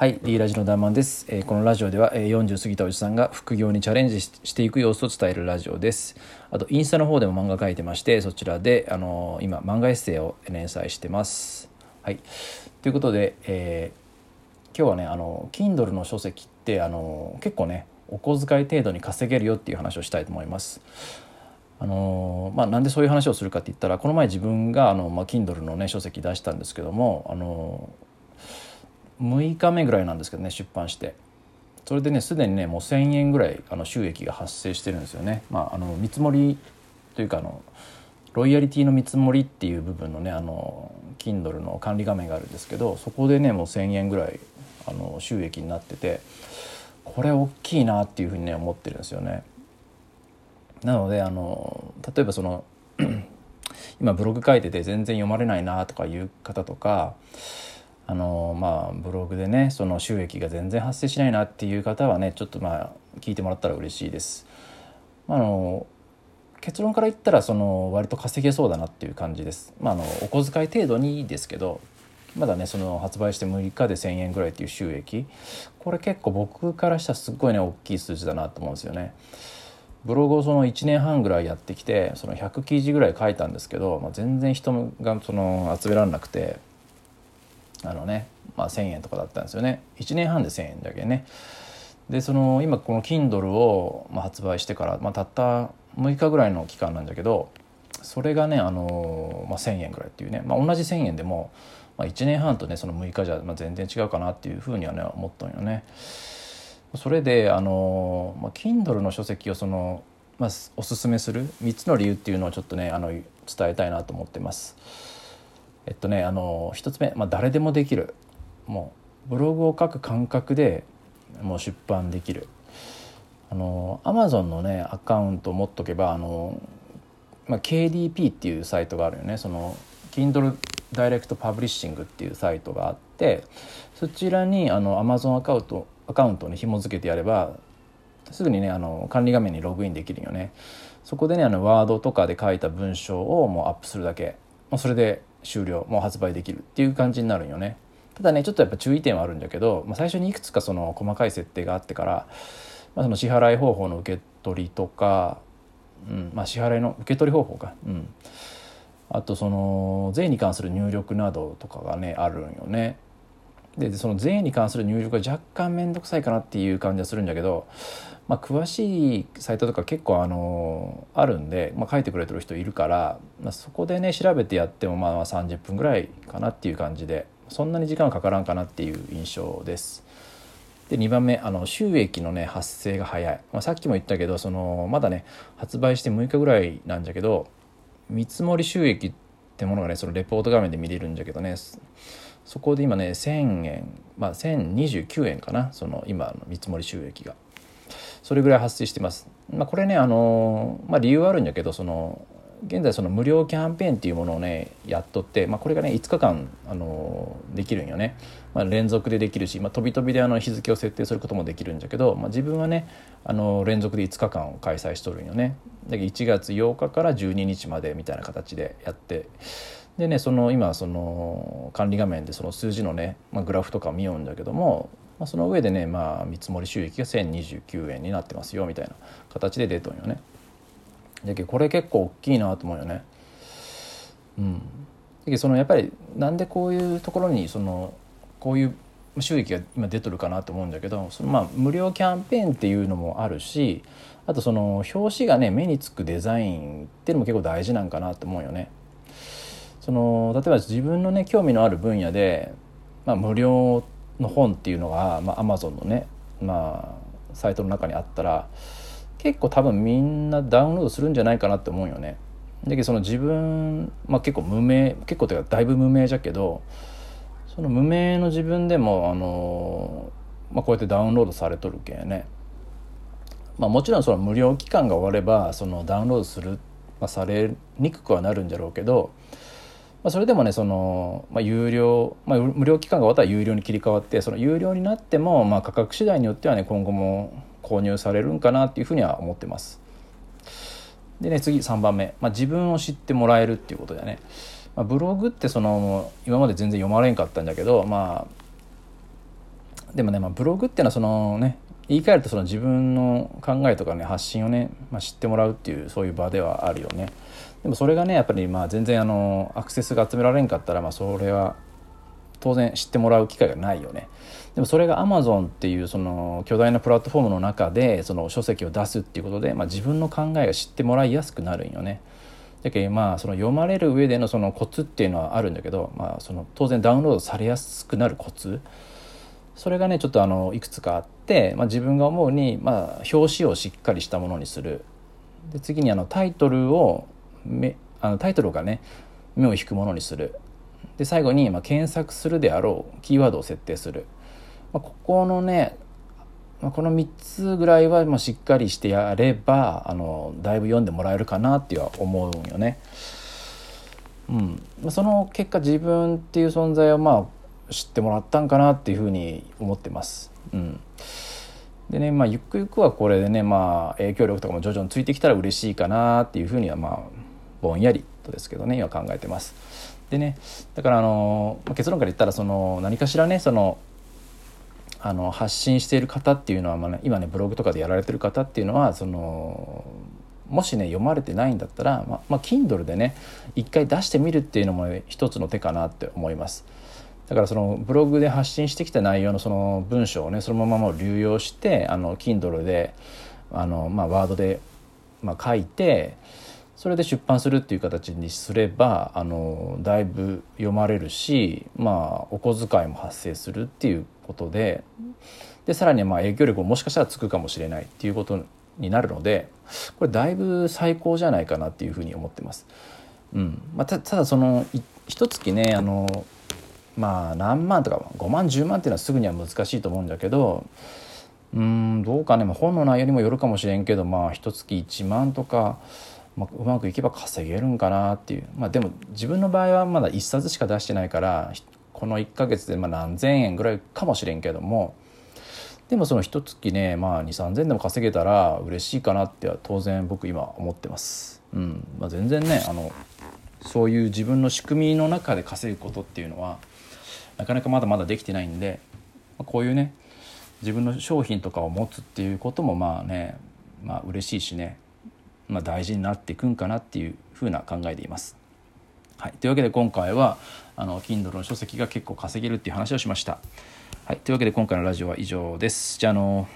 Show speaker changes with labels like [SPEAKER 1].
[SPEAKER 1] はい、D ラジのダーマンです、えー、このラジオでは、えー、40過ぎたおじさんが副業にチャレンジしていく様子を伝えるラジオです。あと、インスタの方でも漫画描いてまして、そちらで、あのー、今、漫画エッセイを連載してます。はい。ということで、えー、今日はね、あの、Kindle の書籍って、あの結構ね、お小遣い程度に稼げるよっていう話をしたいと思います。あのまあ、なんでそういう話をするかって言ったらこの前自分があの、まあ、Kindle のね書籍出したんですけどもあの6日目ぐらいなんですけどね出版してそれでねすでにねもう1,000円ぐらいあの収益が発生してるんですよね。まあ、あの見積もりというかあのロイヤリティの見積もりっていう部分のねあの Kindle の管理画面があるんですけどそこでねもう1,000円ぐらいあの収益になっててこれ大きいなっていうふうにね思ってるんですよね。なのであの例えばその 今ブログ書いてて全然読まれないなとかいう方とかあのまあブログでねその収益が全然発生しないなっていう方はねちょっとまあ聞いてもらったら嬉しいです。あの結論から言ったらその割と稼げそうだなっていう感じです。まあ、あのお小遣い程度にですけどまだねその発売して6日で1,000円ぐらいっていう収益これ結構僕からしたらすっごいね大きい数字だなと思うんですよね。ブログをその1年半ぐらいやってきてその100記事ぐらい書いたんですけど、まあ、全然人がその集められなくてあのね、まあ、1,000円とかだったんですよね1年半で1,000円だけねでその今この Kindle を、まあ、発売してから、まあ、たった6日ぐらいの期間なんだけどそれがね、あのまあ、1,000円ぐらいっていうね、まあ、同じ1,000円でも、まあ、1年半とねその6日じゃ、まあ、全然違うかなっていうふうにはね思ったんよね。それであの、まあ、Kindle の書籍をその、まあ、おすすめする3つの理由っていうのをちょっとねあの伝えたいなと思ってます。えっとねあの1つ目、まあ、誰でもできる。もうブログを書く感覚でもう出版できる。あのアマゾンのねアカウント持っとけばあの、まあ、KDP っていうサイトがあるよね。その Kindle ダイレクトパブリッシングっていうサイトがあってそちらにあの Amazon アカウントアカウントに紐付けてやればすぐにねあの管理画面にログインできるよね。そこでねあのワードとかで書いた文章をもうアップするだけ。もうそれで終了もう発売できるっていう感じになるんよね。ただねちょっとやっぱ注意点はあるんだけど、まあ、最初にいくつかその細かい設定があってから、まあ、その支払い方法の受け取りとか、うんまあ、支払いの受け取り方法か、うん、あとその税に関する入力などとかがねあるんよね。でその税に関する入力が若干面倒くさいかなっていう感じはするんだけどまあ、詳しいサイトとか結構あのあるんで、まあ、書いてくれてる人いるから、まあ、そこでね調べてやってもまあ30分ぐらいかなっていう感じでそんなに時間はかからんかなっていう印象です。で2番目あの収益のね発生が早い、まあ、さっきも言ったけどそのまだね発売して6日ぐらいなんじゃけど見積もり収益ってものがねそのレポート画面で見れるんじゃけどねそこで今ね1000円まあ1029円かなその今の見積もり収益が。それぐらい発生してます。まあ、これねあの、まあ、理由はあるんだけどその現在その無料キャンペーンっていうものをねやっとって、まあ、これがね5日間あのできるんよね、まあ、連続でできるし、まあ、飛び飛びであの日付を設定することもできるんだけど、まあ、自分はねあの連続で5日間を開催しとるんよねだけど1月8日から12日までみたいな形でやってでねその今その管理画面でその数字のね、まあ、グラフとかを見ようんだけどもまあ、その上でね、まあ、見積もり収益が1029円になってますよみたいな形で出とんよね。だけどこれ結構大きいなと思うよね。うん。だけどそのやっぱりなんでこういうところにそのこういう収益が今出とるかなと思うんだけどそのまあ無料キャンペーンっていうのもあるしあとその表紙がね目につくデザインっていうのも結構大事なんかなと思うよね。その例えば自分のね興味のある分野で、まあ、無料の本っていうのが、まあ、Amazon のね、まあ、サイトの中にあったら結構多分みんなダウンロードするんじゃないかなって思うよね。だけどその自分、まあ、結構無名結構というかだいぶ無名じゃけどその無名の自分でもあの、まあ、こうやってダウンロードされとるけんね。まあ、もちろんその無料期間が終わればそのダウンロードする、まあ、されにくくはなるんじゃろうけどまあ、それでもねその、まあ、有料、まあ、無料期間が終わったら有料に切り替わってその有料になっても、まあ、価格次第によってはね今後も購入されるんかなっていうふうには思ってます。でね次3番目、まあ、自分を知ってもらえるっていうことだね。まあ、ブログってその今まで全然読まれんかったんだけどまあでもね、まあ、ブログっていうのはそのね言い換えるとその自分の考えとかね発信をね、まあ、知ってもらうっていうそういう場ではあるよね。でもそれがねやっぱりまあ全然あのアクセスが集められんかったらまあそれは当然知ってもらう機会がないよね。でもそれが Amazon っていうその巨大なプラットフォームの中でその書籍を出すっていうことで、まあ、自分の考えが知ってもらいやすくなるんよね。だけどまあその読まれる上でのそのコツっていうのはあるんだけど、まあ、その当然ダウンロードされやすくなるコツそれがねちょっとあのいくつかあって、まあ、自分が思うに、まあ、表紙をしっかりしたものにする。で次にあのタイトルをめあのタイトルがね目を引くものにする。で最後に、まあ、検索するであろうキーワードを設定する、まあ、ここのね、まあ、この3つぐらいは、まあ、しっかりしてやればあのだいぶ読んでもらえるかなっては思うんよね。うん、その結果自分っていう存在はまあ知ってもらったんかなっていうふうに思ってます。うんでねまあゆくゆくはこれでねまあ影響力とかも徐々についてきたら嬉しいかなっていうふうにはまあぼんやりとですけどね今考えてます。でねだからあの結論から言ったらその何かしらねそのあの発信している方っていうのは、まあね、今ねブログとかでやられてる方っていうのはそのもしね読まれてないんだったら、ままあ、Kindle でね一回出してみるっていうのも、一つの手かなって思います。だからそのブログで発信してきた内容のその文章をねそのままも流用してあの Kindle であの、まあ、ワードで、まあ、書いてそれで出版するっていう形にすればあのだいぶ読まれるし、まあ、お小遣いも発生するっていうことででさらにまあ影響力ももしかしたらつくかもしれないっていうことになるのでこれだいぶ最高じゃないかなっていうふうに思ってます。うんまあ、たただその一月ねあのまあ何万とか5万10万っていうのはすぐには難しいと思うんだけどうんどうかね、まあ、本の内容にもよるかもしれんけどまあ一月1万とか、まあ、うまくいけば稼げるんかなっていうまあでも自分の場合はまだ1冊しか出してないからこの1ヶ月でまあ何千円ぐらいかもしれんけどもでもその一月ねまあ2 3 0 0 0でも稼げたら嬉しいかなっては当然僕今思ってます。うんまあ、全然ねあのそういう自分の仕組みの中で稼ぐことっていうのはなかなかまだまだできてないんでこういうね自分の商品とかを持つっていうこともまあねまあ嬉しいしね、まあ、大事になっていくんかなっていうふうな考えでいます。はい、というわけで今回はあの Kindle の書籍が結構稼げるっていう話をしました。はい、というわけで今回のラジオは以上です。じゃあの